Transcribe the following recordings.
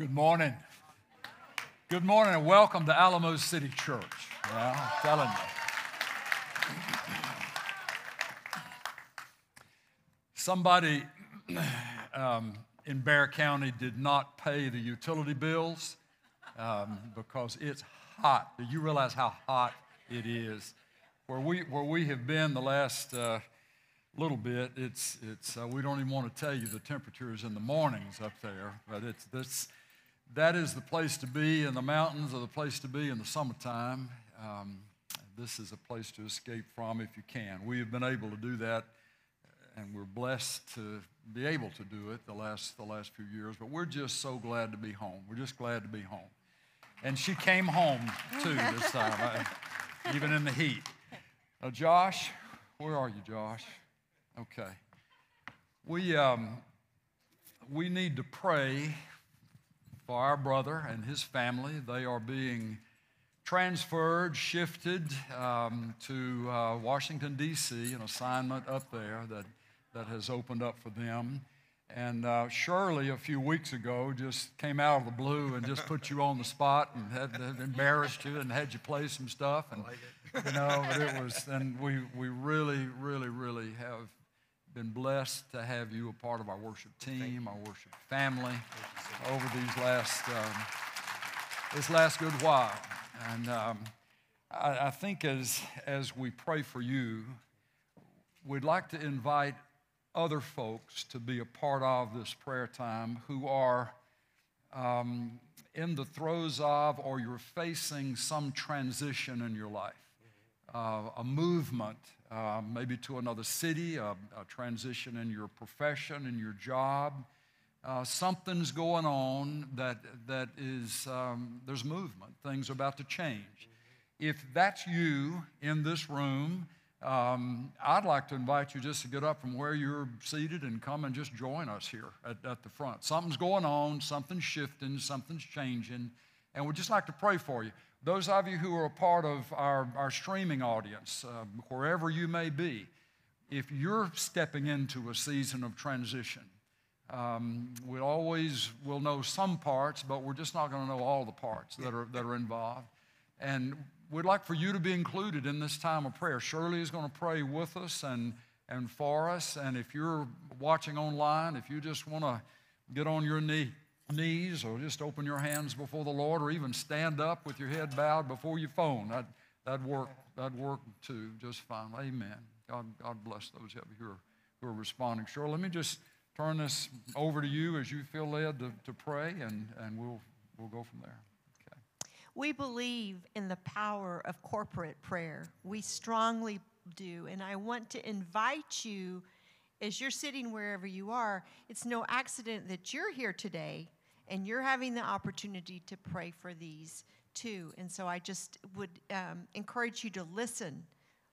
Good morning. Good morning and welcome to Alamo City Church. Yeah, I'm telling you. Somebody um, in Bexar County did not pay the utility bills um, because it's hot. Do you realize how hot it is? Where we, where we have been the last uh, little bit, it's, it's, uh, we don't even want to tell you the temperatures in the mornings up there, but it's, this, that is the place to be, and the mountains are the place to be in the summertime. Um, this is a place to escape from if you can. We have been able to do that, and we're blessed to be able to do it the last, the last few years, but we're just so glad to be home. We're just glad to be home. And she came home too this time, I, even in the heat. Now, Josh, where are you, Josh? Okay. We, um, we need to pray for our brother and his family. They are being transferred, shifted um, to uh, Washington, D.C., an assignment up there that, that has opened up for them. And uh, Shirley, a few weeks ago, just came out of the blue and just put you on the spot and had, had embarrassed you and had you play some stuff. And, you know, but it was, and we, we really, really, really have been blessed to have you a part of our worship team, our worship family over these last um, this last good while. And um, I, I, think as as we pray for you, we'd like to invite other folks to be a part of this prayer time who are um, in the throes of or you're facing some transition in your life, uh, a movement uh, maybe to another city, a, a, transition in your profession, in your job. Uh, something's going on that, that is, um, there's movement. Things are about to change. If that's you in this room, um, I'd like to invite you just to get up from where you're seated and come and just join us here at, at the front. Something's going on, something's shifting, something's changing, and we'd just like to pray for you. Those of you who are a part of our, our streaming audience, uh, wherever you may be, if you're stepping into a season of transition, um, we always will know some parts, but we're just not going to know all the parts that are, that are involved. And we'd like for you to be included in this time of prayer. Shirley is going to pray with us and, and for us. And if you're watching online, if you just want to get on your knee, knees or just open your hands before the Lord or even stand up with your head bowed before your phone. That, that'd, work, that'd work too just fine. Amen. God, God bless those of you who are, who are responding. Sure, let me just turn this over to you as you feel led to, to pray, and, and we'll, we'll go from there. Okay. We believe in the power of corporate prayer. We strongly do. And I want to invite you, as you're sitting wherever you are, it's no accident that you're here today and you're having the opportunity to pray for these too. And so I just would um, encourage you to listen,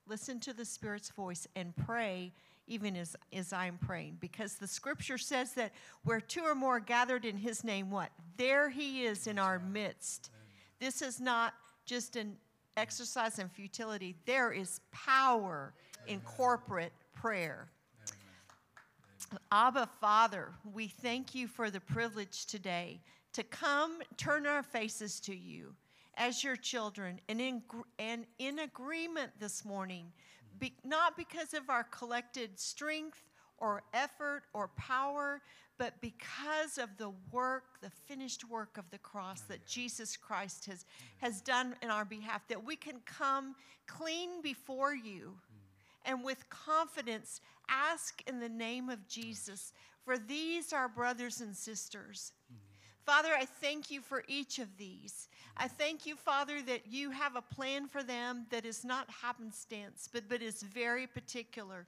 listen to the Spirit's voice, and pray even as, as I'm praying. Because the scripture says that where two or more gathered in His name, what? There He is in our midst. This is not just an exercise in futility, there is power in corporate prayer. Abba, Father, we thank you for the privilege today to come turn our faces to you as your children and in, and in agreement this morning, be, not because of our collected strength or effort or power, but because of the work, the finished work of the cross that Jesus Christ has, has done in our behalf, that we can come clean before you and with confidence ask in the name of Jesus, for these are brothers and sisters. Father, I thank you for each of these. I thank you, Father, that you have a plan for them that is not happenstance, but, but is very particular.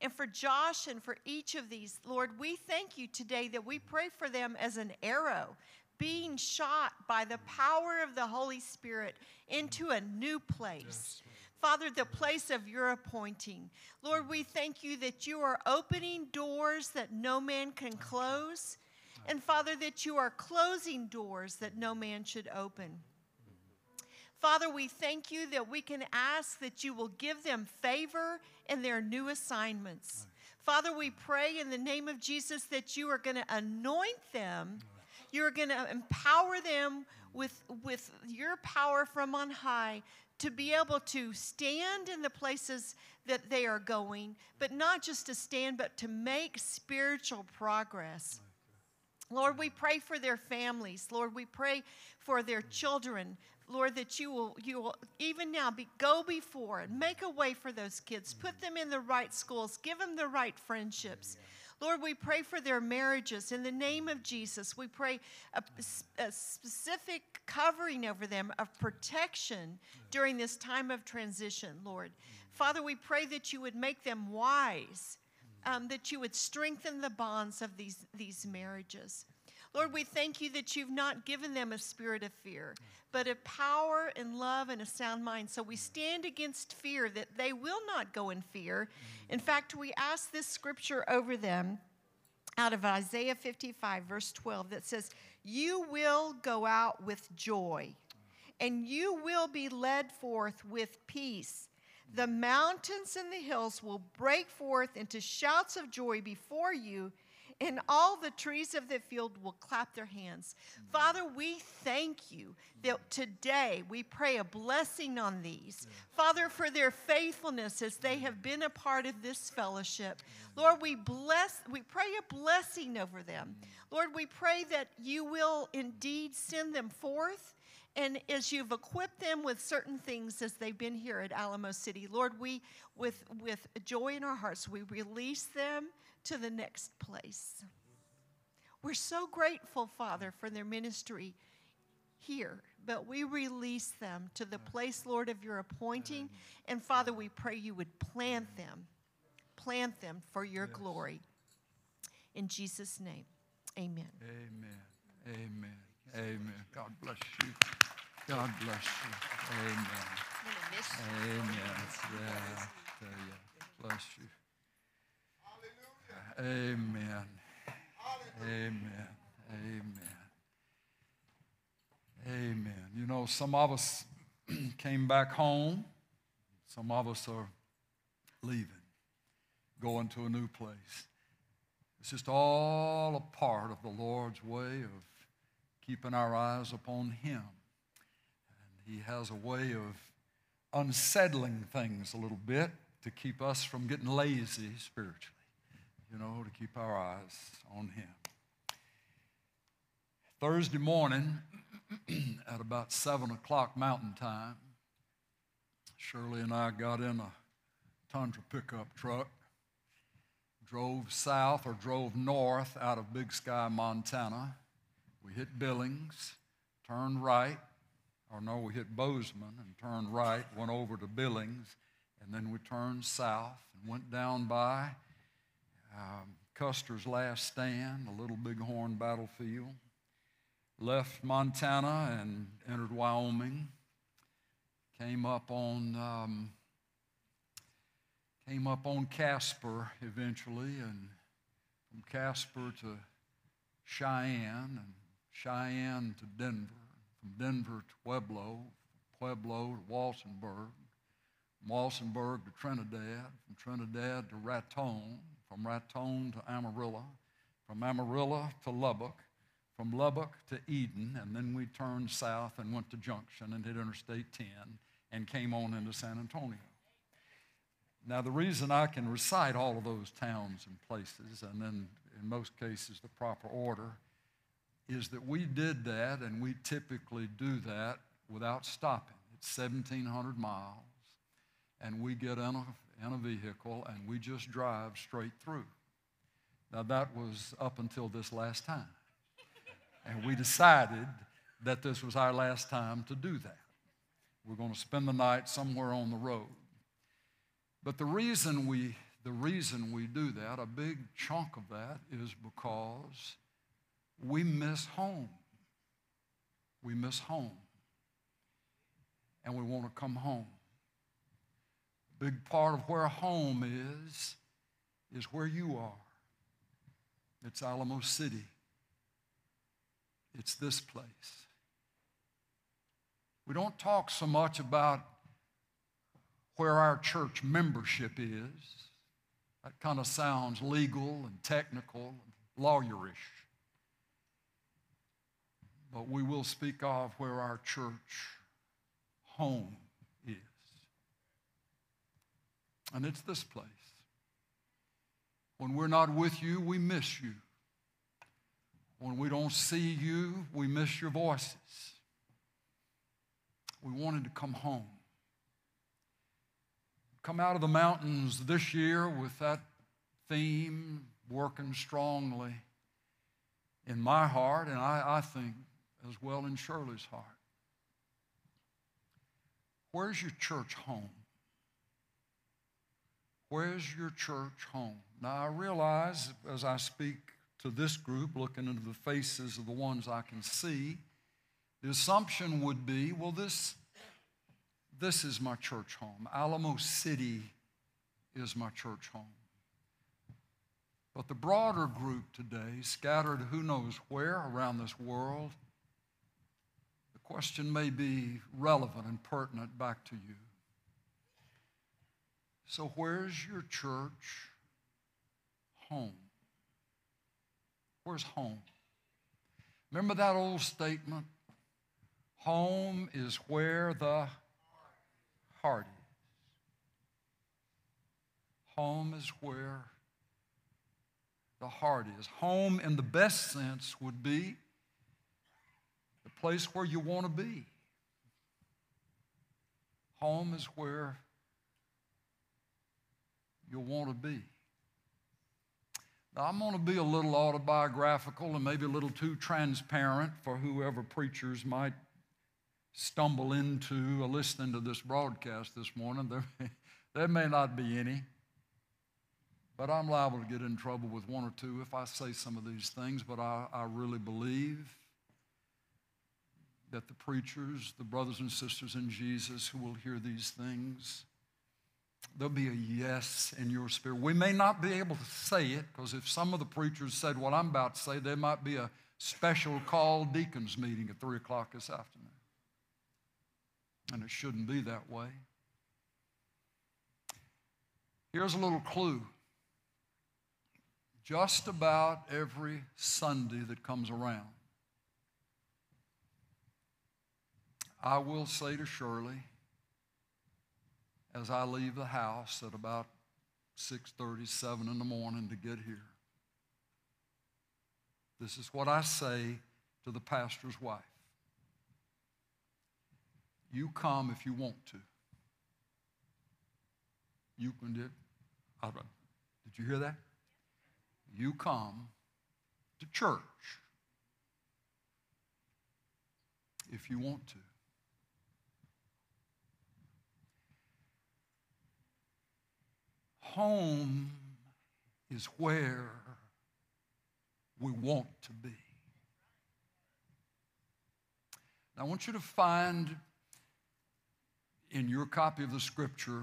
And for Josh and for each of these, Lord, we thank you today that we pray for them as an arrow being shot by the power of the Holy Spirit into a new place. Yes. Father, the place of your appointing. Lord, we thank you that you are opening doors that no man can close. And Father, that you are closing doors that no man should open. Father, we thank you that we can ask that you will give them favor in their new assignments. Father, we pray in the name of Jesus that you are going to anoint them You're going to empower them with, with your power from on high to be able to stand in the places that they are going, but not just to stand, but to make spiritual progress. Lord, we pray for their families. Lord, we pray for their children. Lord, that you will, you will even now be, go before and make a way for those kids. Put them in the right schools. Give them the right friendships. Lord, we pray for their marriages in the name of Jesus. We pray a, a, specific covering over them of protection during this time of transition, Lord. Father, we pray that you would make them wise, um, that you would strengthen the bonds of these, these marriages. Lord, we thank you that you've not given them a spirit of fear, but a power and love and a sound mind. So we stand against fear that they will not go in fear. In fact, we ask this scripture over them out of Isaiah 55, verse 12, that says, You will go out with joy, and you will be led forth with peace. The mountains and the hills will break forth into shouts of joy before you and all the trees of the field will clap their hands. Mm. Father, we thank you that mm. today we pray a blessing on these. Father, for their faithfulness as they have mm. been a part of this fellowship. Lord, we bless, we pray a blessing over them. Lord, we pray that you will indeed send them forth. And as you've equipped them with certain things as they've been here at Alamo City, Lord, we, with, with joy in our hearts, we release them to the next place. We're so grateful, Father, for their ministry here, but we release them to the mm. place, Lord, of your appointing. Mm. And Father, we pray you would plant them, plant them for your yes. glory. In Jesus' name, amen. Amen. Amen. Amen. God bless you. God bless you. Amen. Amen. Yeah. Bless you. Amen. Amen. Amen. Amen. You know, some of us came back home, some of us are leaving, going to a new place. It's just all a part of the Lord's way of keeping our eyes upon Him. And He has a way of unsettling things a little bit to keep us from getting lazy spiritually you know, to keep our eyes on Him. Thursday morning, at about 7 o'clock Mountain Time, Shirley and I got in a Tundra pickup truck, drove south or drove north out of Big Sky, Montana. We hit Billings, turned right, or no, we hit Bozeman and turned right, went over to Billings, and then we turned south and went down by um, Custer's Last Stand, a little bighorn battlefield. Left Montana and entered Wyoming. Came up on um, came up on Casper eventually, and from Casper to Cheyenne, and Cheyenne to Denver, from Denver to Pueblo, from Pueblo to Walsenburg, from Walsenburg to Trinidad, from Trinidad to Raton, from Raton to Amarillo, from Amarillo to Lubbock, from Lubbock to Eden, and then we turned south and went to Junction and hit Interstate 10 and came on into San Antonio. Now, the reason I can recite all of those towns and places, and then in most cases the proper order, is that we did that and we typically do that without stopping. It's 1,700 miles, and we get in a in a vehicle and we just drive straight through. Now, that was up until this last time. And we decided that this was our last time to do that. We're going to spend the night somewhere on the road. But the reason we, the reason we do that, a big chunk of that, is because we miss home. We miss home. And we want to come home big part of where home is, is where you are. It's Alamo City. It's this place. We don't talk so much about where our church membership is. That kind of sounds legal and technical and lawyerish. but we will speak of where our church home is. And it's this place. When we're not with you, we miss you. When we don't see you, we miss your voices. We wanted to come home. Come out of the mountains this year with that theme working strongly in my heart, and I, I think as well in Shirley's heart. Where's your church home? Where's your church home? Now, I realize as I speak to this group, looking into the faces of the ones I can see, the assumption would be well, this, this is my church home. Alamo City is my church home. But the broader group today, scattered who knows where around this world, the question may be relevant and pertinent back to you. So, where's your church home? Where's home? Remember that old statement? Home is where the heart is. Home is where the heart is. Home, in the best sense, would be the place where you want to be. Home is where you want to be. Now, I'm going to be a little autobiographical and maybe a little too transparent for whoever preachers might stumble into listening to this broadcast this morning. There, there may not be any. But I'm liable to get in trouble with one or two if I say some of these things, but I, I really believe that the preachers, the brothers and sisters in Jesus who will hear these things, there'll be a yes in your spirit. We may not be able to say it because if some of the preachers said what I'm about to say, there might be a special call deacons meeting at 3 o'clock this afternoon. And it shouldn't be that way. Here's a little clue just about every Sunday that comes around. I will say to Shirley, as I leave the house at about 6:37 in the morning to get here. This is what I say to the pastor's wife. You come if you want to. You can do. Did you hear that? you come to church if you want to. Home is where we want to be. Now, I want you to find in your copy of the scripture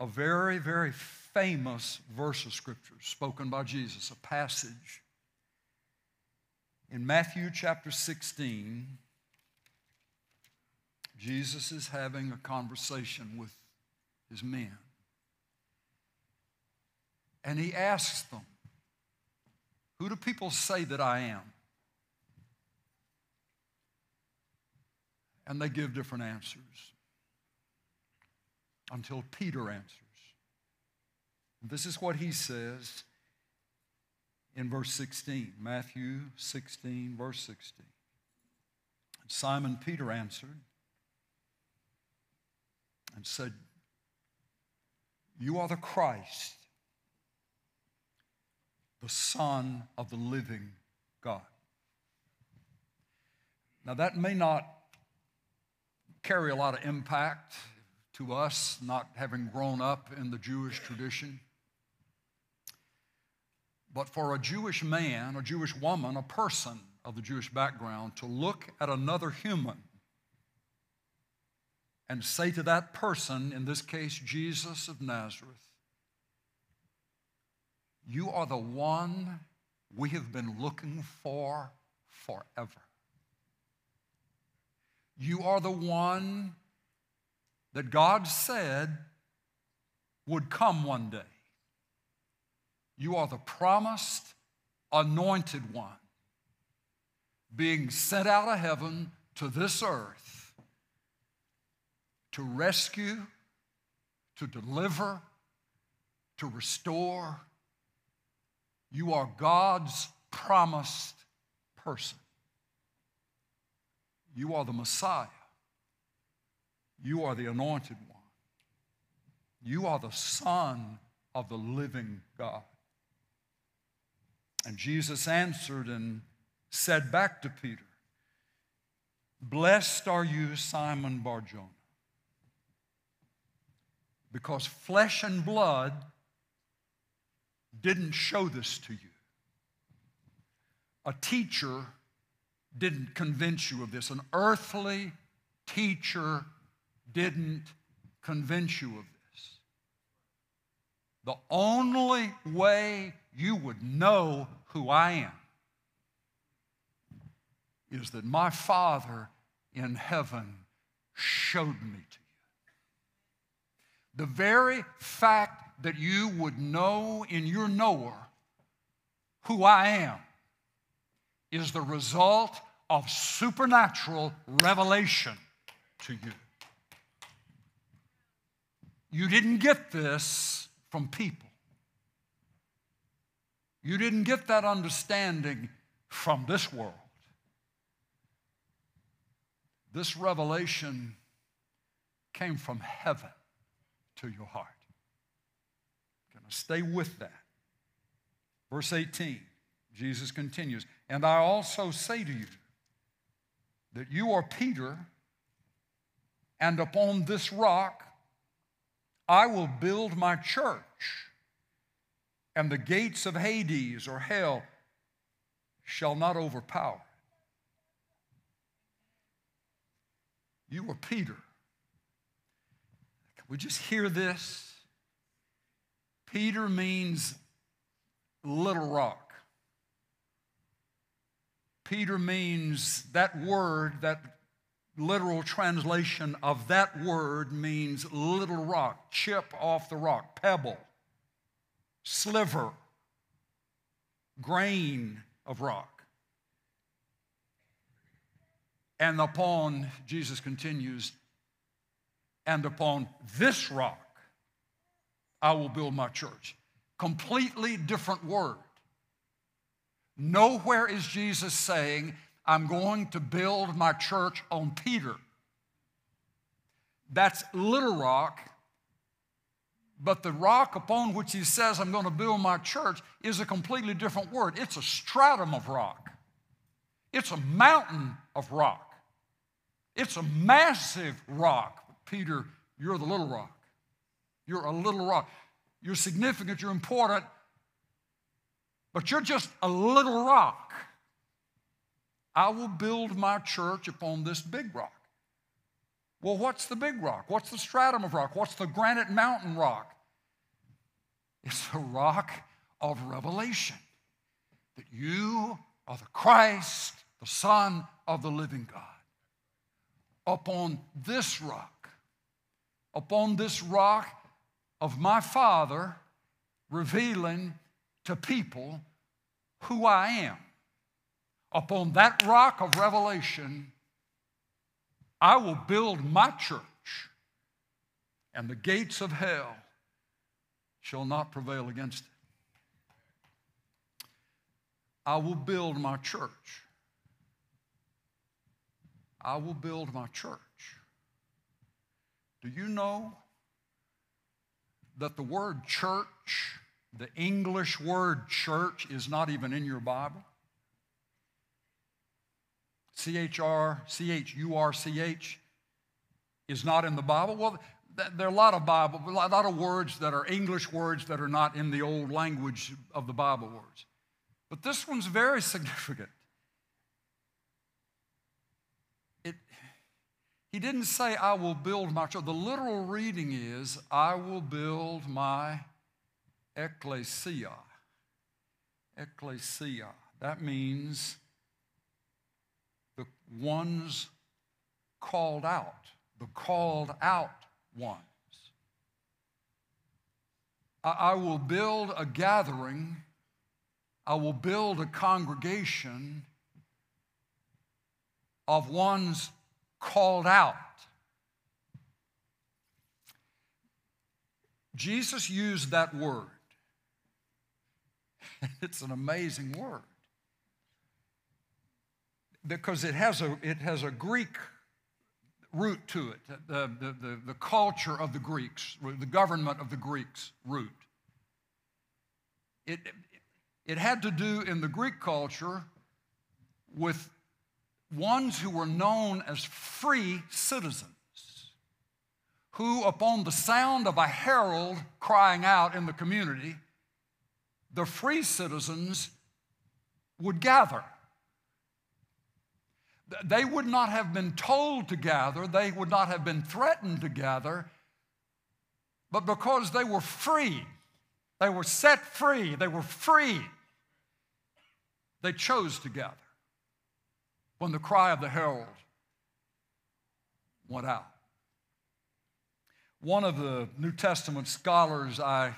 a very, very famous verse of Scripture spoken by Jesus, a passage in Matthew chapter 16. Jesus is having a conversation with his men. And he asks them, Who do people say that I am? And they give different answers until Peter answers. This is what he says in verse 16, Matthew 16, verse 16. Simon Peter answered and said, You are the Christ, the Son of the living God. Now, that may not carry a lot of impact to us, not having grown up in the Jewish tradition. But for a Jewish man, a Jewish woman, a person of the Jewish background to look at another human and say to that person, in this case, Jesus of Nazareth, You are the one we have been looking for forever. You are the one that God said would come one day. You are the promised, anointed one. being sent out of heaven to this earth to rescue, to deliver, to restore. You are God's promised person. You are the Messiah. You are the anointed one. You are the Son of the living God. And Jesus answered and said back to Peter, Blessed are you, Simon Barjona, because flesh and blood didn't show this to you. A teacher didn't convince you of this. An earthly teacher didn't convince you of this. The only way you would know who I am is that my Father in heaven showed me to you. The very fact that you would know in your knower who I am is the result of supernatural revelation to you. You didn't get this from people. You didn't get that understanding from this world. This revelation came from heaven to your heart. Stay with that? Verse 18, Jesus continues, And I also say to you that you are Peter, and upon this rock I will build my church, and the gates of Hades or hell shall not overpower. You are Peter. Can we just hear this? Peter means little rock. Peter means that word, that literal translation of that word means little rock, chip off the rock, pebble, sliver, grain of rock. And upon, Jesus continues, and upon this rock I will build my church. Completely different word. Nowhere is Jesus saying, I'm going to build my church on Peter. That's little rock, but the rock upon which he says, I'm going to build my church, is a completely different word. It's a stratum of rock, it's a mountain of rock, it's a massive rock. Peter, you're the little rock. You're a little rock. You're significant, you're important, but you're just a little rock. I will build my church upon this big rock. Well, what's the big rock? What's the stratum of rock? What's the granite mountain rock? It's the rock of revelation that you are the Christ, the Son of the living God. Upon this rock, upon this rock of my Father, revealing to people who I am. Upon that rock of revelation, I will build my church, and the gates of hell shall not prevail against it. I will build my church. I will build my church. Do you know that the word church, the English word church, is not even in your Bible? C H R, C H U R C H is not in the Bible? Well, there are a lot of Bible, a lot of words that are English words that are not in the old language of the Bible words. But this one's very significant. It, he didn't say, I will build my church. The literal reading is, I will build my ecclesia. Ecclesia. That means the ones called out, the called out ones. I will build a gathering, I will build a congregation of ones called out. Jesus used that word. It's an amazing word because it has a, it has a Greek root to it, the, the, the, the culture of the Greeks, the government of the Greeks root. It, it had to do in the Greek culture with ones who were known as free citizens, who, upon the sound of a herald crying out in the community, the free citizens would gather. They would not have been told to gather, they would not have been threatened to gather, but because they were free, they were set free, they were free, they chose to gather when the cry of the herald went out. One of the New Testament scholars I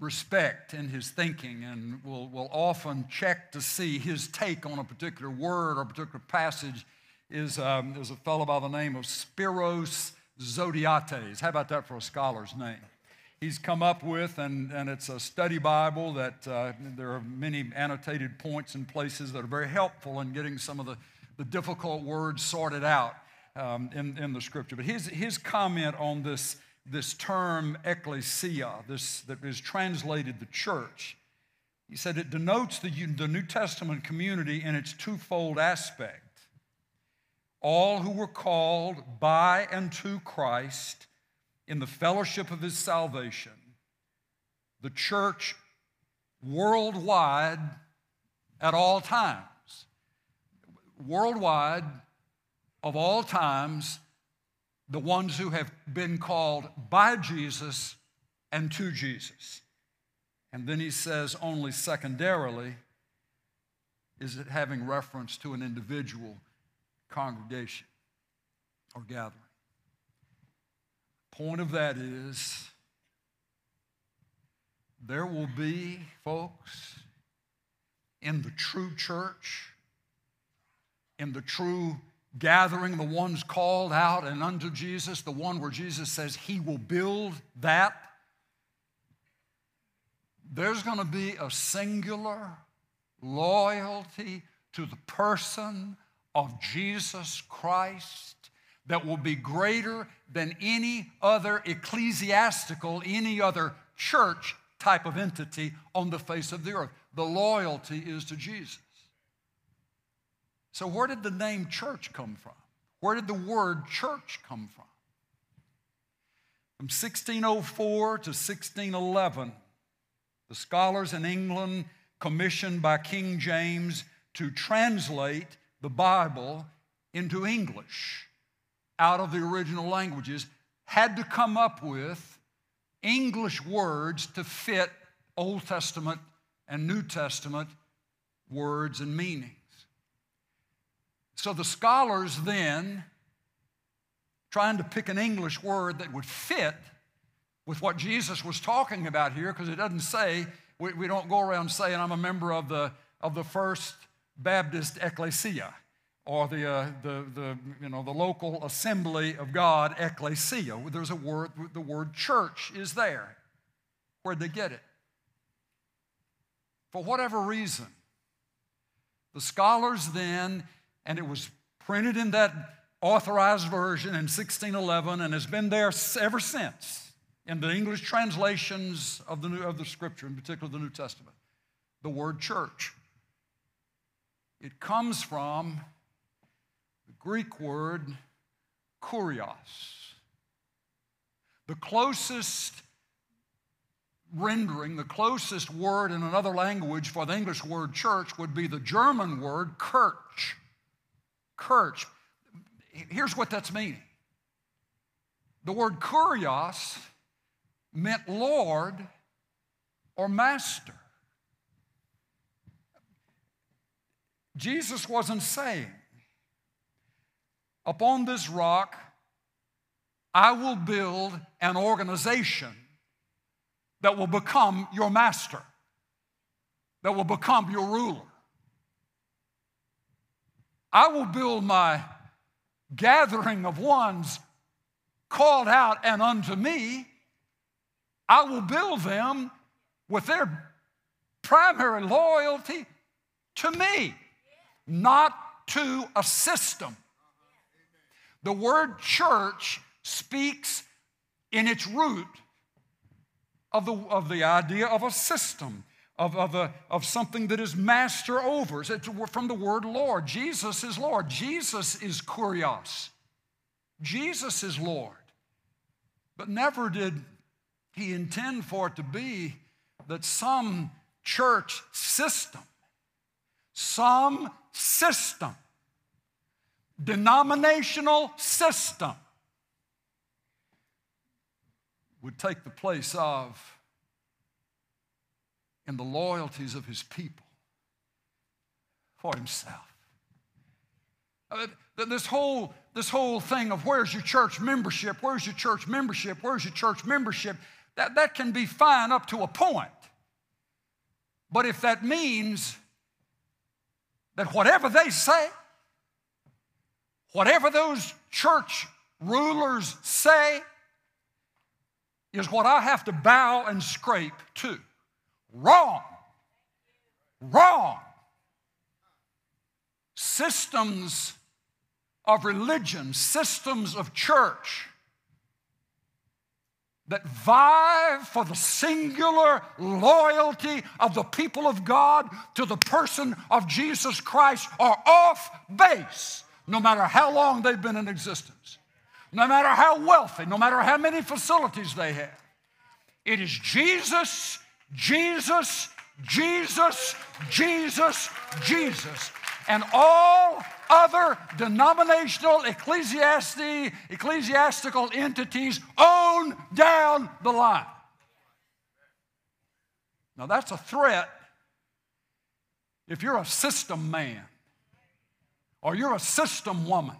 respect in his thinking and will, will often check to see his take on a particular word or particular passage is, um, is a fellow by the name of Spiros Zodhiates. How about that for a scholar's name? He's come up with, and, and it's a study Bible that uh, there are many annotated points and places that are very helpful in getting some of the, the difficult words sorted out um, in, in the scripture. But his, his comment on this this term ecclesia, this that is translated the church. He said it denotes the, the New Testament community in its twofold aspect. All who were called by and to Christ in the fellowship of his salvation, the church worldwide at all times. Worldwide of all times the ones who have been called by Jesus and to Jesus. And then he says, only secondarily is it having reference to an individual congregation or gathering. Point of that is there will be folks in the true church, in the true gathering the ones called out and unto Jesus, the one where Jesus says he will build that, there's going to be a singular loyalty to the person of Jesus Christ that will be greater than any other ecclesiastical, any other church type of entity on the face of the earth. The loyalty is to Jesus. So, where did the name church come from? Where did the word church come from? From 1604 to 1611, the scholars in England, commissioned by King James to translate the Bible into English out of the original languages, had to come up with English words to fit Old Testament and New Testament words and meanings. So the scholars then, trying to pick an English word that would fit with what Jesus was talking about here, because it doesn't say, we, we don't go around saying, I'm a member of the, of the First Baptist Ecclesia or the, uh, the, the, you know, the local assembly of God, ecclesia. There's a word, the word church is there. Where'd they get it? For whatever reason, the scholars then and it was printed in that authorized version in 1611 and has been there ever since in the English translations of the, New, of the Scripture, in particular the New Testament. The word church. It comes from Greek word kurios. The closest rendering, the closest word in another language for the English word church would be the German word Kirch. Kirch. Here's what that's meaning the word kurios meant Lord or master. Jesus wasn't saying, Upon this rock, I will build an organization that will become your master, that will become your ruler. I will build my gathering of ones called out and unto me. I will build them with their primary loyalty to me, not to a system. The word church speaks in its root of the, of the idea of a system, of, of, a, of something that is master over. It's from the word Lord. Jesus is Lord. Jesus is kurios. Jesus is Lord. But never did he intend for it to be that some church system, some system, denominational system, would take the place of in the loyalties of his people for himself. This whole, this whole thing of where's your church membership, where's your church membership, where's your church membership, that, that can be fine up to a point. But if that means that whatever they say, whatever those church rulers say, is what I have to bow and scrape to. Wrong. Wrong. Systems of religion, systems of church that vie for the singular loyalty of the people of God to the person of Jesus Christ are off base, no matter how long they've been in existence, no matter how wealthy, no matter how many facilities they have. It is Jesus, Jesus, Jesus, Jesus, Jesus. And all other denominational ecclesiastic, ecclesiastical entities own down the line. Now, that's a threat if you're a system man or you're a system woman.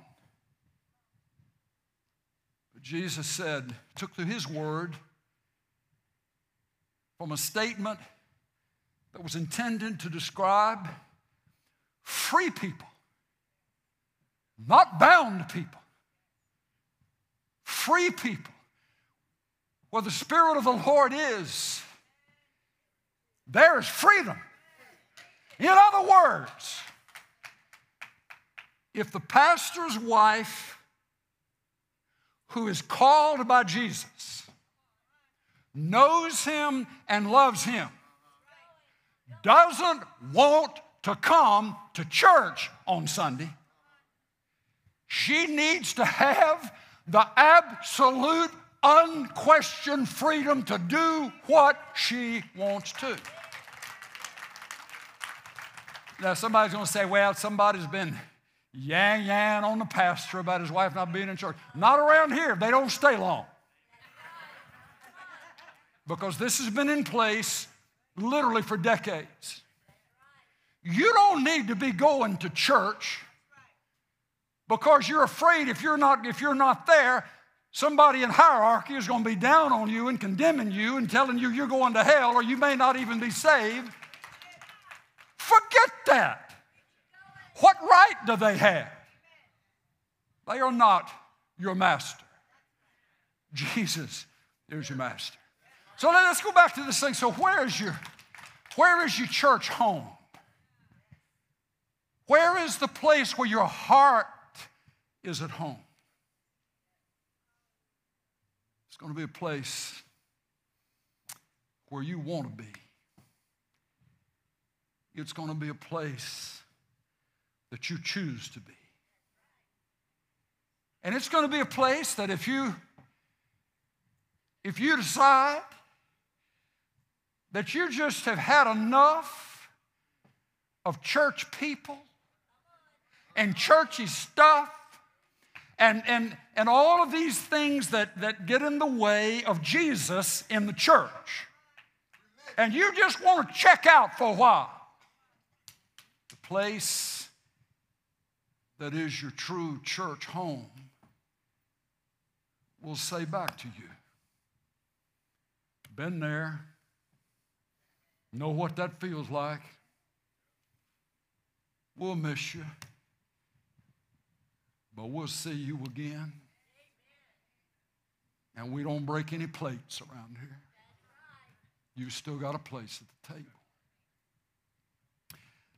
But Jesus said, took to his word from a statement that was intended to describe free people not bound people, free people. Where the Spirit of the Lord is, there is freedom. In other words, if the pastor's wife, who is called by Jesus, knows him and loves him, doesn't want to come to church on Sunday, she needs to have the absolute, unquestioned freedom to do what she wants to. Now, somebody's going to say, well, somebody's been yang yang on the pastor about his wife not being in church. Not around here, they don't stay long. Because this has been in place literally for decades. You don't need to be going to church because you're afraid if you're not, if you're not there, somebody in hierarchy is going to be down on you and condemning you and telling you you're going to hell or you may not even be saved. Forget that. What right do they have? They are not your master. Jesus is your master. So let's go back to this thing. So where is your where is your church home? Where is the place where your heart is at home. It's going to be a place where you want to be. It's going to be a place that you choose to be. And it's going to be a place that if you if you decide that you just have had enough of church people and churchy stuff and, and, and all of these things that, that get in the way of Jesus in the church. And you just want to check out for a while. The place that is your true church home will say back to you, been there, know what that feels like. We'll miss you. but we'll see you again. And we don't break any plates around here. You still got a place at the table.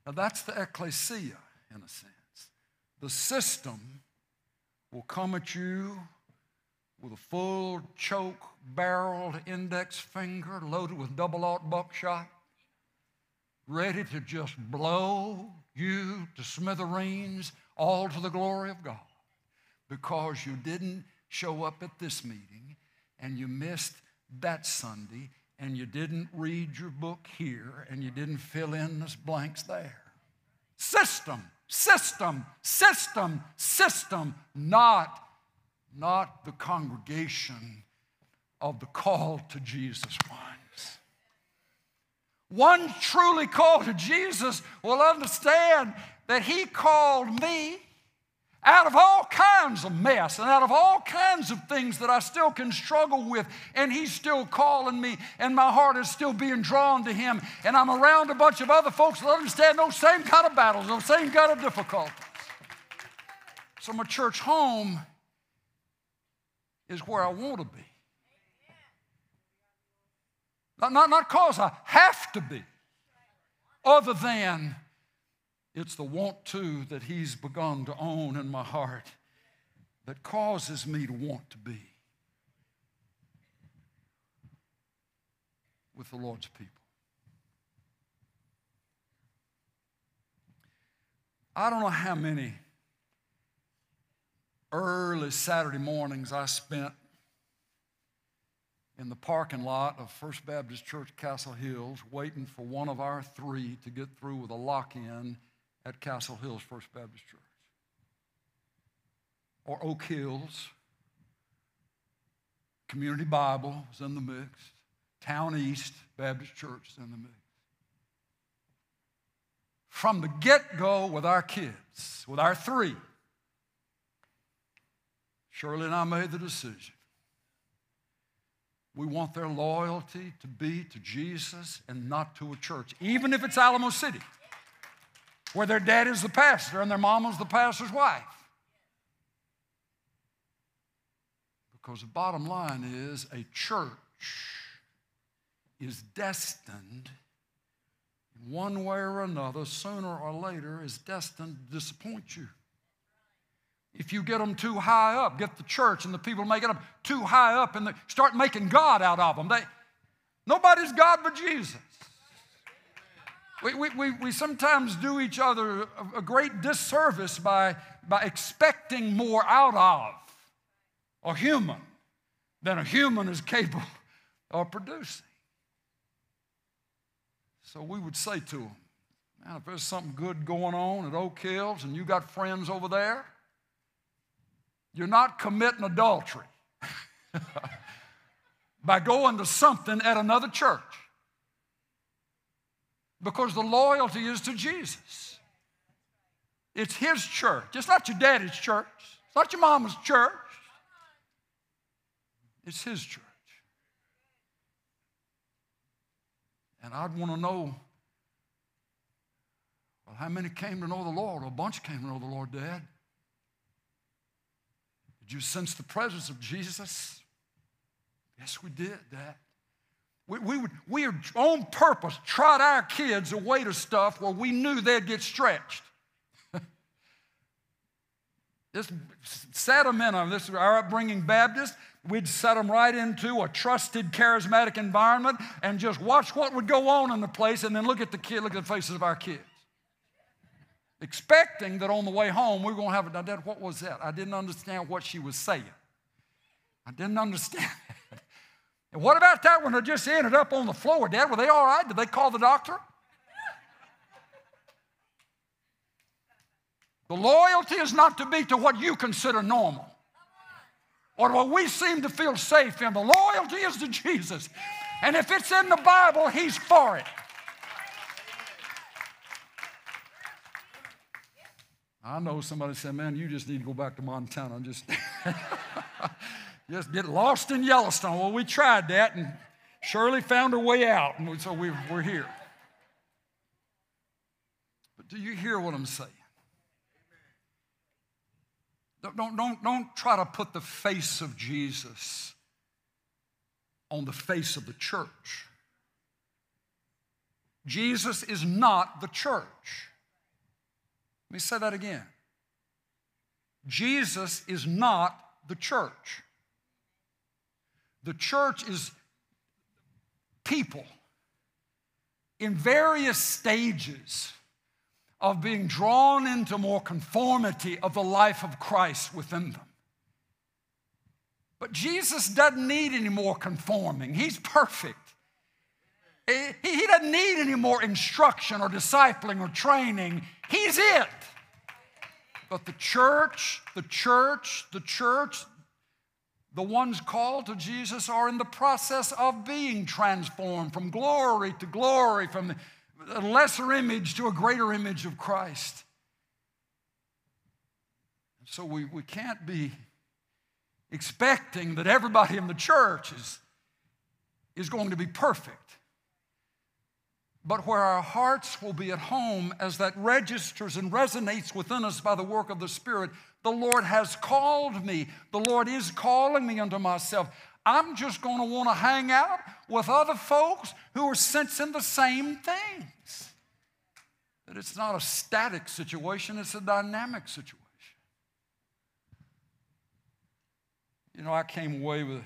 Now, that's the ecclesia, in a sense. The system will come at you with a full choke barreled index finger loaded with double aught buckshot, ready to just blow you to smithereens, all to the glory of God, because you didn't show up at this meeting and you missed that Sunday and you didn't read your book here and you didn't fill in the blanks there. System, system, system, system, not, not the congregation of the call to Jesus ones. One truly called to Jesus will understand that He called me out of all kinds of mess and out of all kinds of things that I still can struggle with, and He's still calling me, and my heart is still being drawn to Him, and I'm around a bunch of other folks that understand those same kind of battles, those same kind of difficulties. So, my church home is where I want to be. Not, not, not cause I have to be, other than it's the want to that He's begun to own in my heart that causes me to want to be with the Lord's people. I don't know how many early Saturday mornings I spent in the parking lot of First Baptist Church Castle Hills waiting for one of our three to get through with a lock in at Castle Hills First Baptist Church. Or Oak Hills. Community Bible is in the mix. Town East Baptist Church is in the mix. From the get go with our kids, with our three, Shirley and I made the decision. We want their loyalty to be to Jesus and not to a church, even if it's Alamo City where their dad is the pastor and their mama's the pastor's wife. Because the bottom line is a church is destined, in one way or another, sooner or later, is destined to disappoint you. If you get them too high up, get the church and the people making them too high up and start making God out of them. They, nobody's God but Jesus. We, we, we, we sometimes do each other a great disservice by, by expecting more out of a human than a human is capable of producing. So we would say to them, man, if there's something good going on at Oak Hills and you got friends over there, you're not committing adultery by going to something at another church because the loyalty is to Jesus. It's His church. It's not your daddy's church, it's not your mama's church, it's His church. And I'd want to know well, how many came to know the Lord? A bunch came to know the Lord, Dad. Did you sense the presence of Jesus? Yes, we did, Dad. We, we, would, we on purpose trot our kids away to stuff where we knew they'd get stretched. Just set them in on this, our upbringing Baptist. We'd set them right into a trusted, charismatic environment and just watch what would go on in the place and then look at the kid, look at the faces of our kids. Expecting that on the way home we were going to have a, Dad, what was that? I didn't understand what she was saying. I didn't understand And what about that one that just ended up on the floor, Dad? Were they all right? Did they call the doctor? The loyalty is not to be to what you consider normal or what we seem to feel safe in. The loyalty is to Jesus. And if it's in the Bible, He's for it. I know somebody said, man, you just need to go back to Montana and just. Just get lost in Yellowstone. Well, we tried that, and Shirley found her way out, and so we, we're here. But do you hear what I'm saying? Don't, don't, don't try to put the face of Jesus on the face of the church. Jesus is not the church. Let me say that again. Jesus is not the church. The church is people in various stages of being drawn into more conformity of the life of Christ within them. But Jesus doesn't need any more conforming, He's perfect. He doesn't need any more instruction or discipling or training. He's it. But the church, the church, the church, the ones called to Jesus are in the process of being transformed from glory to glory, from a lesser image to a greater image of Christ. So we, we can't be expecting that everybody in the church is, is going to be perfect. But where our hearts will be at home as that registers and resonates within us by the work of the Spirit, the Lord has called me. The Lord is calling me unto myself. I'm just going to want to hang out with other folks who are sensing the same things. That it's not a static situation, it's a dynamic situation. You know, I came away with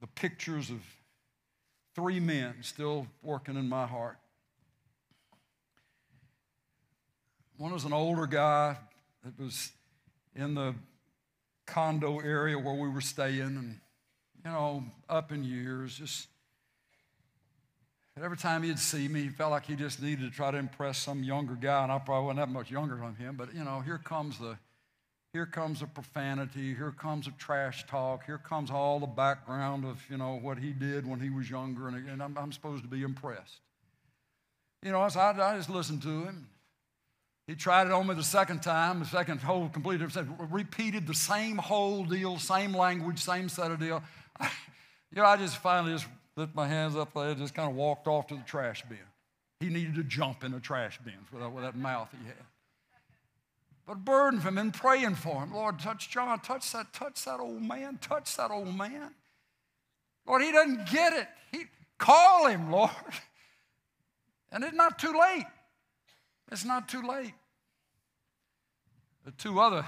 the pictures of three men still working in my heart. One was an older guy that was in the condo area where we were staying, and, you know, up in years, just every time he'd see me, he felt like he just needed to try to impress some younger guy, and I probably wasn't that much younger than him, but, you know, here comes the here comes the profanity, here comes the trash talk, here comes all the background of, you know, what he did when he was younger, and, and I'm, I'm supposed to be impressed. You know, so I, I just listened to him. He tried it on me the second time, the second whole completed, repeated the same whole deal, same language, same set of deal. You know, I just finally just lifted my hands up there, just kind of walked off to the trash bin. He needed to jump in the trash bin with that, with that mouth he had but burden for him and praying for him. Lord, touch John, touch that, touch that old man, touch that old man. Lord, he doesn't get it. He call him, Lord. And it's not too late. It's not too late. The two other,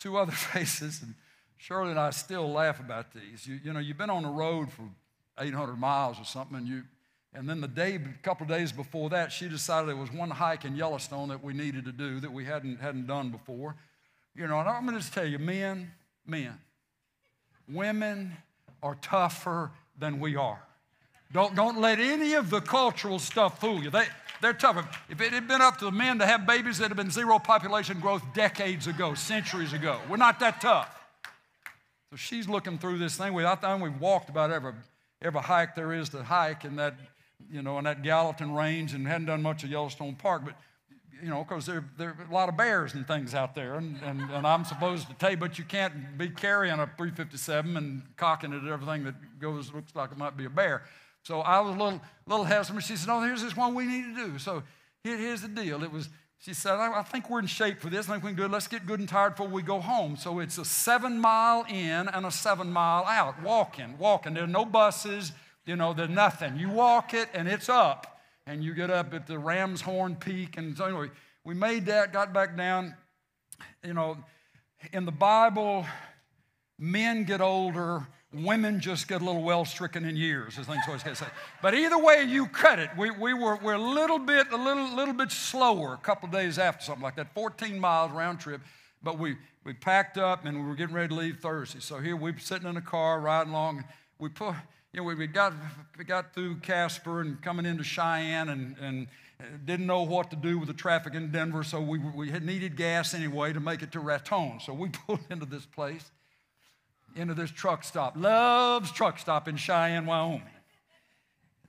two other faces, and Shirley and I still laugh about these. You, you know, you've been on the road for 800 miles or something, and you and then the day, a couple of days before that, she decided there was one hike in Yellowstone that we needed to do that we hadn't, hadn't done before. You know, and I'm going to just tell you, men, men, women are tougher than we are. Don't, don't let any of the cultural stuff fool you. They, they're tougher. If it had been up to the men to have babies, there'd have been zero population growth decades ago, centuries ago. We're not that tough. So she's looking through this thing. We, I think we've walked about every, every hike there is to hike in that you know, in that Gallatin Range and hadn't done much of Yellowstone Park, but, you know, because there, there are a lot of bears and things out there. And, and, and I'm supposed to tell you, but you can't be carrying a 357 and cocking it at everything that goes, looks like it might be a bear. So I was a little, little hesitant. She said, no, here's this one we need to do. So here, here's the deal. It was, she said, I, I think we're in shape for this. I think we can do it. Let's get good and tired before we go home. So it's a seven mile in and a seven mile out, walking, walking. There are no buses. You know, there's nothing. You walk it and it's up. And you get up at the Ramshorn Peak. And so, anyway, we made that, got back down. You know, in the Bible, men get older, women just get a little well stricken in years, as things always said. But either way you cut it, we, we were we're a little bit, a little, little bit slower a couple of days after something like that, 14 miles round trip. But we, we packed up and we were getting ready to leave Thursday. So here we were sitting in a car riding along. We put you know, we, we, got, we got through Casper and coming into Cheyenne and, and uh, didn't know what to do with the traffic in Denver, so we, we had needed gas anyway to make it to Raton. So we pulled into this place, into this truck stop. Love's truck stop in Cheyenne, Wyoming.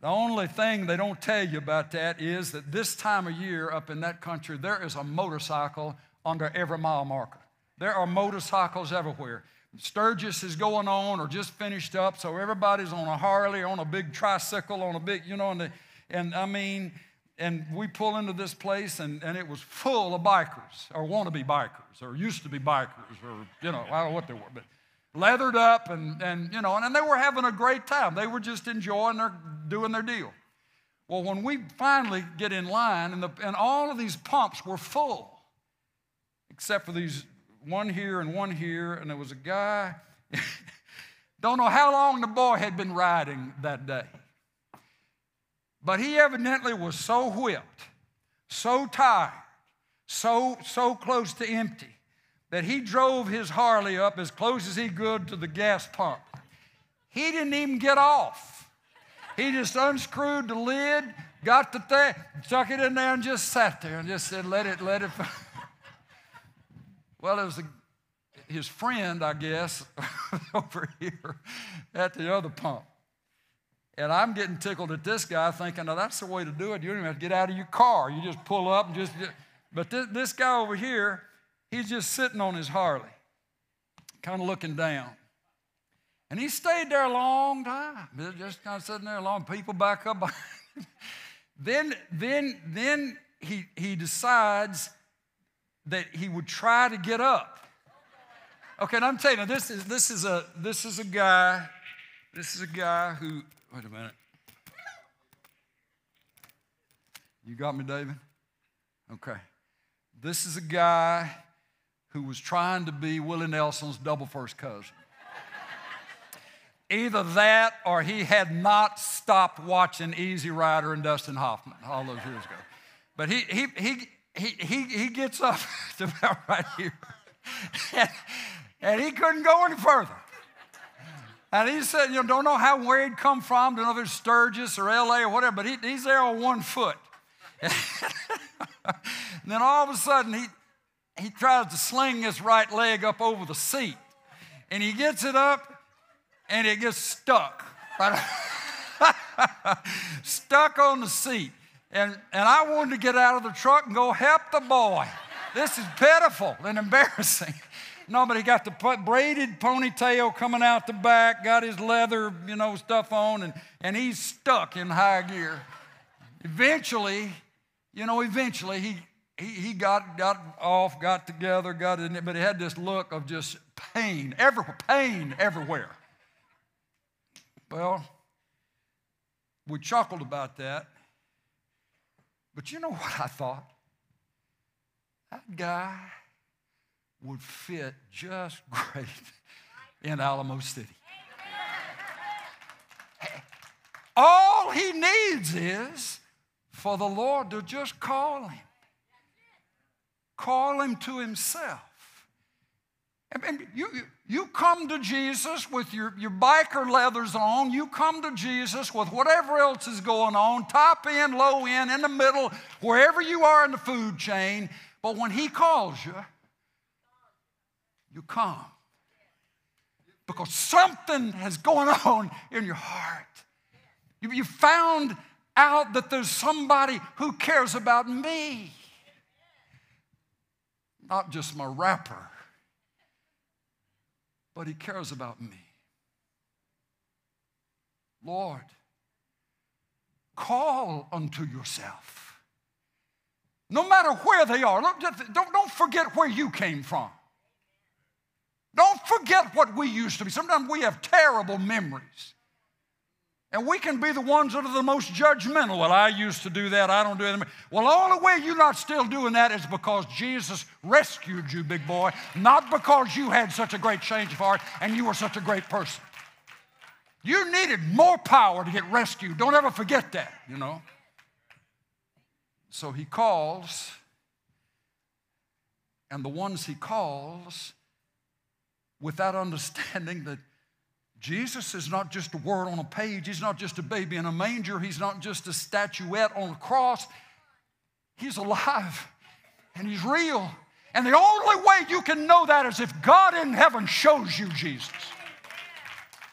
The only thing they don't tell you about that is that this time of year up in that country, there is a motorcycle under every mile marker. There are motorcycles everywhere. Sturgis is going on or just finished up, so everybody's on a Harley, on a big tricycle, on a big, you know, and, the, and I mean, and we pull into this place, and, and it was full of bikers, or wannabe bikers, or used to be bikers, or, you know, I don't know what they were, but leathered up, and, and you know, and, and they were having a great time. They were just enjoying their, doing their deal. Well, when we finally get in line, and, the, and all of these pumps were full, except for these one here and one here, and there was a guy, don't know how long the boy had been riding that day. But he evidently was so whipped, so tired, so, so close to empty, that he drove his Harley up as close as he could to the gas pump. He didn't even get off. He just unscrewed the lid, got the thing, stuck it in there, and just sat there and just said, let it, let it. well, it was a, his friend, I guess, over here at the other pump. And I'm getting tickled at this guy thinking, now that's the way to do it. You don't even have to get out of your car. You just pull up and just. But this, this guy over here, he's just sitting on his Harley, kind of looking down. And he stayed there a long time, just kind of sitting there a long. People back up. then, then, then he, he decides that he would try to get up. Okay, and I'm telling you, this is, this is, a, this is a guy, this is a guy who, Wait a minute. You got me, David? Okay. This is a guy who was trying to be Willie Nelson's double first cousin. Either that or he had not stopped watching Easy Rider and Dustin Hoffman all those years ago. But he, he, he, he, he, he gets up to about right here. and, and he couldn't go any further. And he said, you know, don't know how where he'd come from, don't know if it's Sturgis or LA or whatever, but he, he's there on one foot. and then all of a sudden he he tries to sling his right leg up over the seat. And he gets it up and it gets stuck. stuck on the seat. And, and I wanted to get out of the truck and go help the boy. This is pitiful and embarrassing. Nobody got the braided ponytail coming out the back, got his leather, you know, stuff on, and, and he's stuck in high gear. Eventually, you know, eventually he, he, he got, got off, got together, got in it, but he had this look of just pain, every, pain everywhere. Well, we chuckled about that. But you know what I thought? That guy would fit just great in Alamo City. All he needs is for the Lord to just call him, call him to himself. And you, you come to Jesus with your, your biker leathers on. You come to Jesus with whatever else is going on, top end, low end, in the middle, wherever you are in the food chain. But when He calls you, you come. Because something has going on in your heart. You, you found out that there's somebody who cares about me, not just my rapper, but he cares about me. Lord, call unto yourself. No matter where they are, don't, don't forget where you came from. Don't forget what we used to be. Sometimes we have terrible memories. And we can be the ones that are the most judgmental. Well, I used to do that, I don't do it. Anymore. Well, the only way you're not still doing that is because Jesus rescued you, big boy, not because you had such a great change of heart and you were such a great person. You needed more power to get rescued. Don't ever forget that, you know. So he calls, and the ones he calls, without understanding that Jesus is not just a word on a page, He's not just a baby in a manger, He's not just a statuette on a cross. He's alive and He's real. And the only way you can know that is if God in heaven shows you Jesus.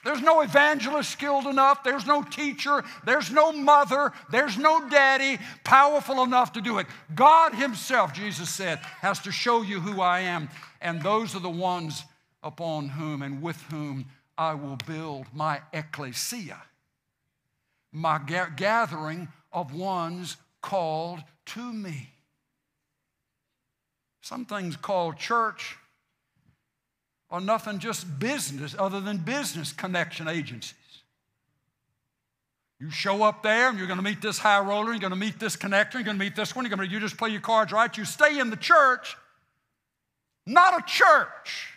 There's no evangelist skilled enough. There's no teacher. There's no mother. There's no daddy powerful enough to do it. God Himself, Jesus said, has to show you who I am. And those are the ones upon whom and with whom I will build my ecclesia, my ga- gathering of ones called to me. Some things called church are nothing just business other than business connection agencies. You show up there and you're going to meet this high roller, you're going to meet this connector, you're going to meet this one, you're going to you just play your cards right. You stay in the church, not a church.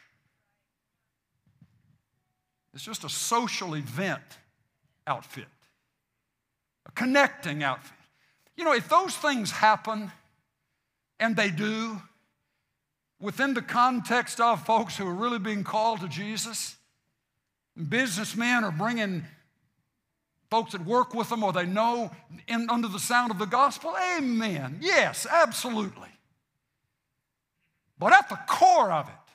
It's just a social event outfit, a connecting outfit. You know, if those things happen, and they do, within the context of folks who are really being called to Jesus, businessmen are bringing folks that work with them or they know in, under the sound of the gospel, amen. Yes, absolutely. But at the core of it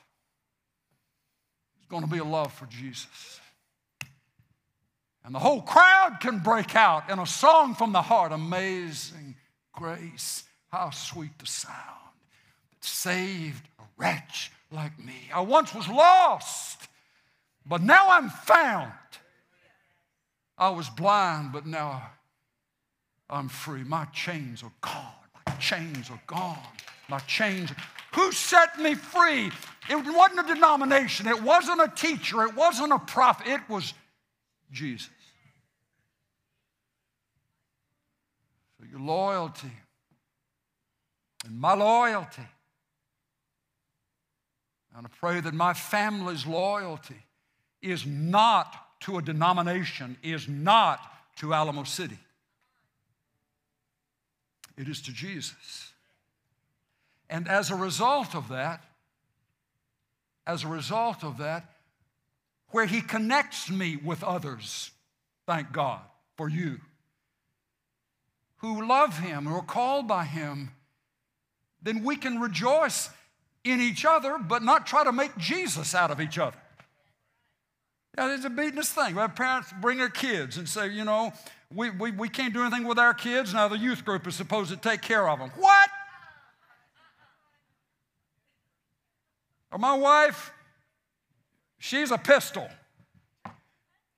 is going to be a love for Jesus. And the whole crowd can break out in a song from the heart Amazing grace, how sweet the sound that saved a wretch like me. I once was lost, but now I'm found. I was blind, but now I'm free. My chains are gone. My chains are gone. My chains. Who set me free? It wasn't a denomination. It wasn't a teacher. It wasn't a prophet. It was Jesus. So your loyalty and my loyalty. And I pray that my family's loyalty is not to a denomination, is not to Alamo City. It is to Jesus. And as a result of that, as a result of that, where He connects me with others, thank God for you, who love Him, who are called by Him, then we can rejoice in each other, but not try to make Jesus out of each other. Yeah, it's a beatiness thing. We have parents bring their kids and say, you know, we, we, we can't do anything with our kids. Now the youth group is supposed to take care of them. What? Or my wife, she's a pistol.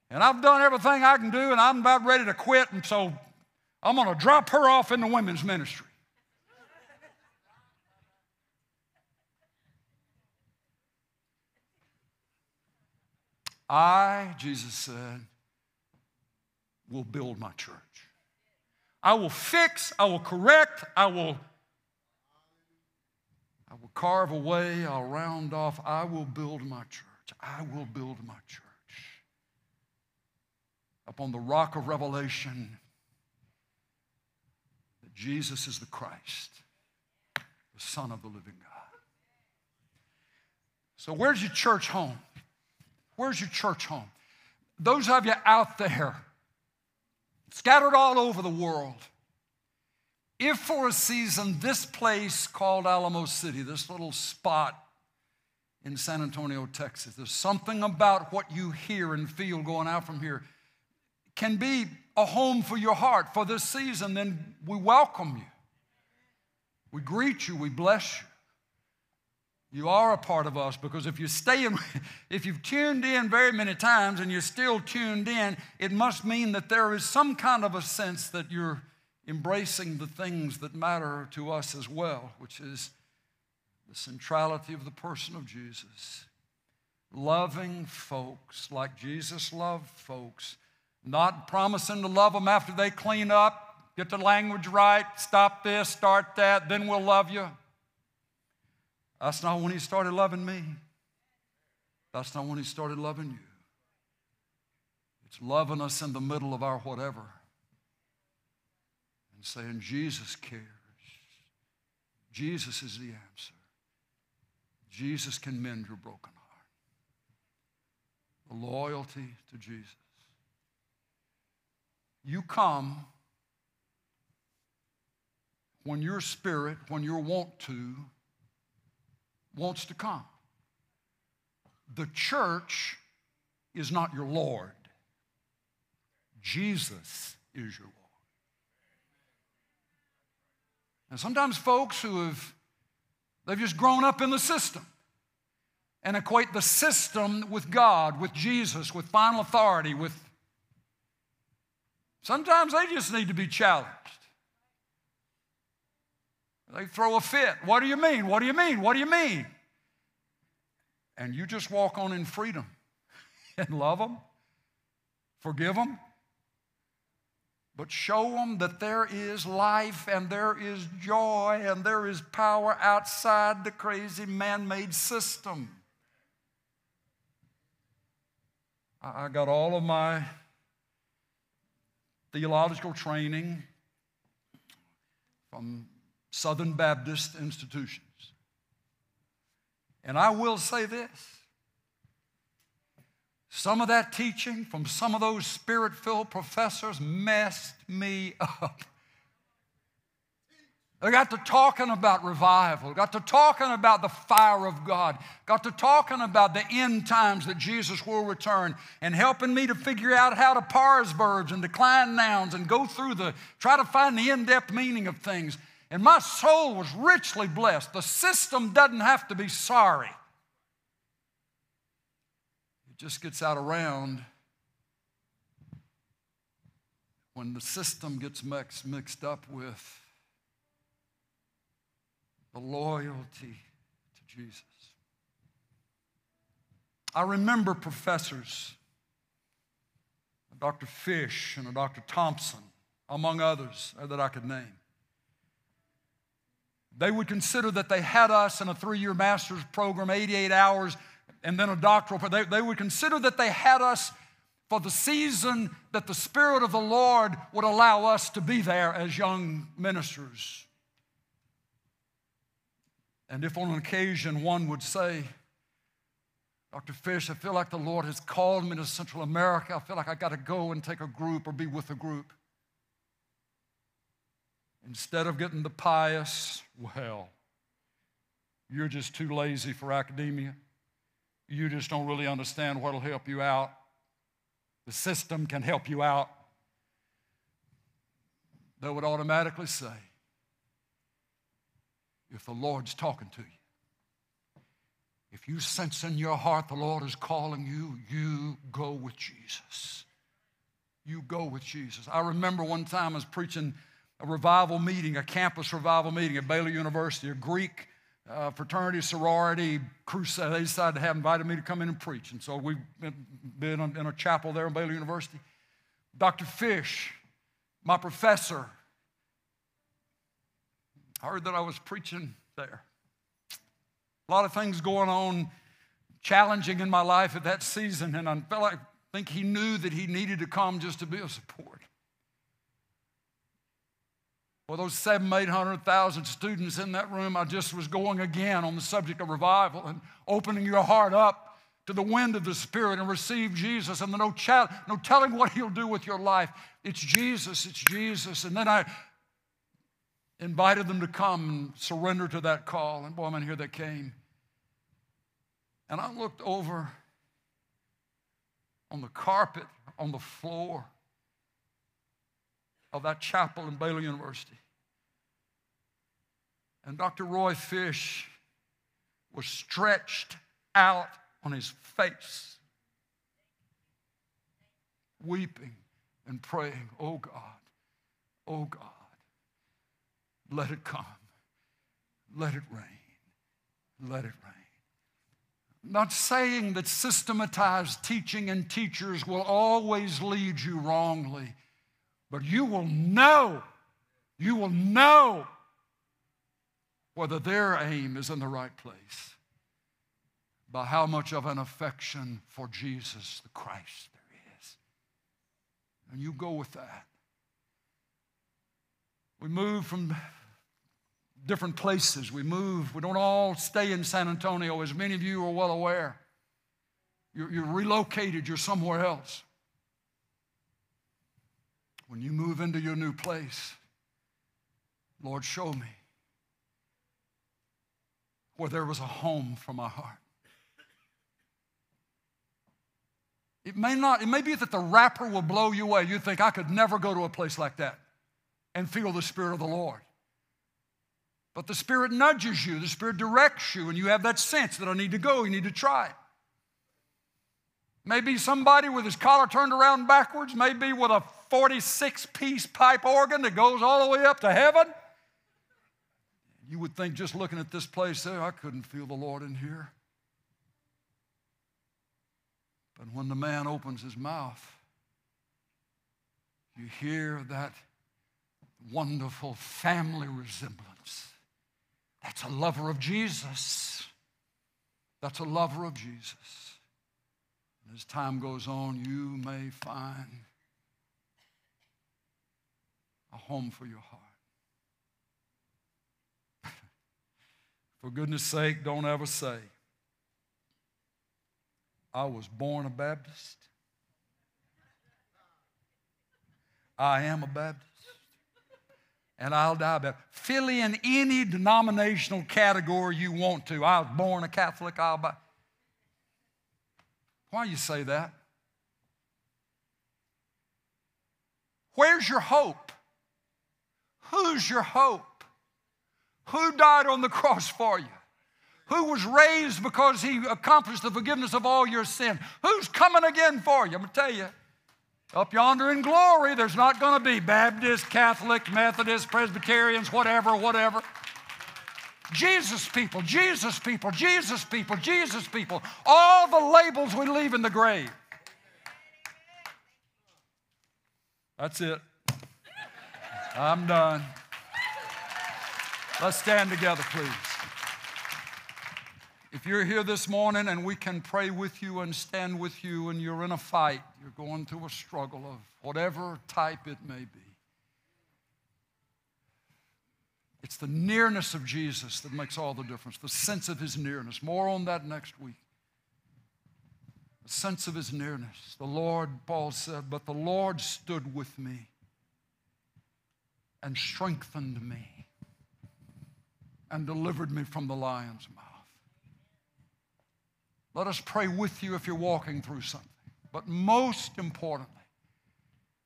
And I've done everything I can do, and I'm about ready to quit, and so I'm going to drop her off in the women's ministry. I, Jesus said, will build my church. I will fix, I will correct, I will I will carve away, I'll round off, I will build my church. I will build my church. Upon the rock of revelation that Jesus is the Christ, the Son of the living God. So, where's your church home? Where's your church home? Those of you out there, scattered all over the world, if for a season this place called Alamo City, this little spot in San Antonio, Texas, there's something about what you hear and feel going out from here can be a home for your heart for this season, then we welcome you. We greet you, we bless you. You are a part of us because if you stay in, if you've tuned in very many times and you're still tuned in, it must mean that there is some kind of a sense that you're embracing the things that matter to us as well, which is the centrality of the person of Jesus. Loving folks like Jesus loved folks, not promising to love them after they clean up, get the language right, stop this, start that, then we'll love you. That's not when he started loving me. That's not when he started loving you. It's loving us in the middle of our whatever and saying, Jesus cares. Jesus is the answer. Jesus can mend your broken heart. The loyalty to Jesus. You come when your spirit, when your want to, wants to come. The church is not your Lord, Jesus is your Lord. And sometimes folks who have they've just grown up in the system and equate the system with God, with Jesus, with final authority, with sometimes they just need to be challenged. They throw a fit. What do you mean? What do you mean? What do you mean? And you just walk on in freedom and love them, forgive them, but show them that there is life and there is joy and there is power outside the crazy man made system. I got all of my theological training from Southern Baptist institutions. And I will say this some of that teaching from some of those spirit filled professors messed me up. They got to talking about revival, got to talking about the fire of God, got to talking about the end times that Jesus will return, and helping me to figure out how to parse verbs and decline nouns and go through the, try to find the in depth meaning of things. And my soul was richly blessed. The system doesn't have to be sorry, just gets out around when the system gets mixed, mixed up with the loyalty to Jesus. I remember professors, Dr. Fish and Dr. Thompson, among others uh, that I could name. They would consider that they had us in a three year master's program, 88 hours, and then a doctoral. They, they would consider that they had us for the season that the Spirit of the Lord would allow us to be there as young ministers. And if on an occasion one would say, Dr. Fish, I feel like the Lord has called me to Central America. I feel like I got to go and take a group or be with a group. Instead of getting the pious, well, you're just too lazy for academia. You just don't really understand what'll help you out. The system can help you out. They would automatically say, if the Lord's talking to you. If you sense in your heart the Lord is calling you, you go with Jesus. You go with Jesus. I remember one time I was preaching a revival meeting, a campus revival meeting at Baylor University, a Greek uh, fraternity sorority crusade. They decided to have invited me to come in and preach. And so we've been in a chapel there at Baylor University. Dr. Fish, my professor, heard that I was preaching there. A lot of things going on, challenging in my life at that season, and I felt like I think he knew that he needed to come just to be a support. Well, those seven, eight hundred thousand students in that room, I just was going again on the subject of revival and opening your heart up to the wind of the Spirit and receive Jesus. And no, no telling what He'll do with your life. It's Jesus, it's Jesus. And then I invited them to come and surrender to that call. And boy, man, here they came. And I looked over on the carpet, on the floor of that chapel in Baylor University. And Dr. Roy Fish was stretched out on his face, weeping and praying, Oh God, oh God. Let it come. Let it rain. Let it rain. Not saying that systematized teaching and teachers will always lead you wrongly, but you will know, you will know whether their aim is in the right place by how much of an affection for Jesus the Christ there is. And you go with that. We move from different places. We move. We don't all stay in San Antonio, as many of you are well aware. You're, you're relocated, you're somewhere else. When you move into your new place, Lord, show me where there was a home for my heart. It may not, it may be that the wrapper will blow you away. You think, I could never go to a place like that and feel the Spirit of the Lord. But the Spirit nudges you, the Spirit directs you, and you have that sense that I need to go, you need to try. Maybe somebody with his collar turned around backwards, maybe with a 46 piece pipe organ that goes all the way up to heaven. You would think just looking at this place there, I couldn't feel the Lord in here. But when the man opens his mouth, you hear that wonderful family resemblance. That's a lover of Jesus. That's a lover of Jesus. And as time goes on, you may find a home for your heart. for goodness sake, don't ever say, I was born a Baptist. I am a Baptist. And I'll die Baptist. Fill in any denominational category you want to. I was born a Catholic, I'll buy. Why you say that? Where's your hope? Who's your hope? Who died on the cross for you? Who was raised because he accomplished the forgiveness of all your sin? Who's coming again for you? I'm going to tell you. Up yonder in glory, there's not going to be Baptist, Catholic, Methodist, Presbyterians, whatever, whatever. Jesus people, Jesus people, Jesus people, Jesus people. All the labels we leave in the grave. That's it. I'm done. Let's stand together, please. If you're here this morning and we can pray with you and stand with you and you're in a fight, you're going through a struggle of whatever type it may be, it's the nearness of Jesus that makes all the difference, the sense of his nearness. More on that next week. The sense of his nearness. The Lord, Paul said, but the Lord stood with me and strengthened me and delivered me from the lion's mouth. Let us pray with you if you're walking through something. But most importantly,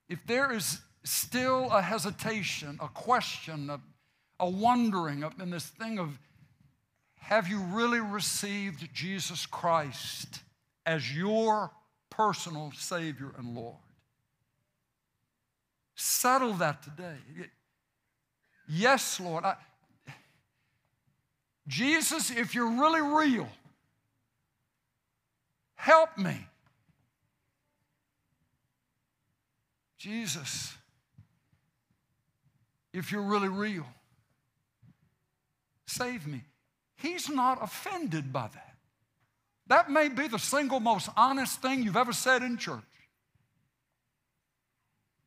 if there is still a hesitation, a question, a, a wondering in this thing of have you really received Jesus Christ as your personal Savior and Lord? Settle that today. Yes, Lord. I, Jesus, if you're really real, Help me. Jesus, if you're really real, save me. He's not offended by that. That may be the single most honest thing you've ever said in church.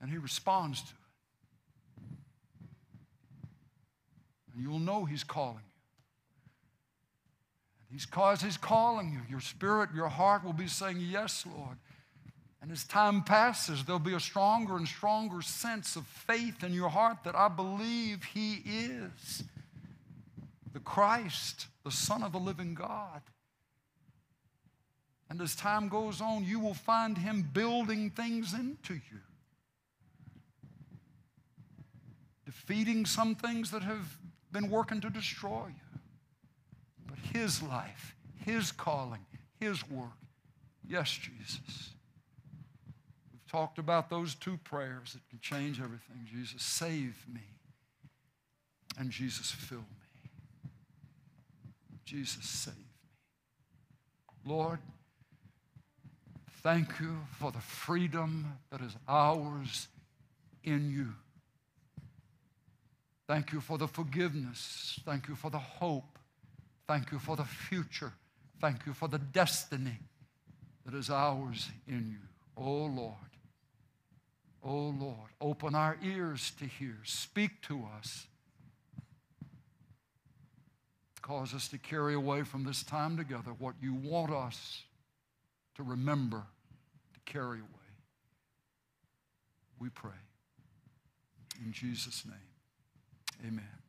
And he responds to it. And you'll know he's calling you. And He's cause he's calling you. Your spirit, your heart will be saying, Yes, Lord. And as time passes, there'll be a stronger and stronger sense of faith in your heart that I believe He is the Christ, the Son of the living God. And as time goes on, you will find Him building things into you, defeating some things that have been working to destroy you. But His life, His calling, His work. Yes, Jesus. We've talked about those two prayers that can change everything. Jesus, save me. And Jesus, fill me. Jesus, save me. Lord, thank you for the freedom that is ours in you. Thank you for the forgiveness. Thank you for the hope. Thank you for the future. Thank you for the destiny that is ours in you. Oh Lord. Oh Lord. Open our ears to hear. Speak to us. Cause us to carry away from this time together what you want us to remember to carry away. We pray. In Jesus' name, amen.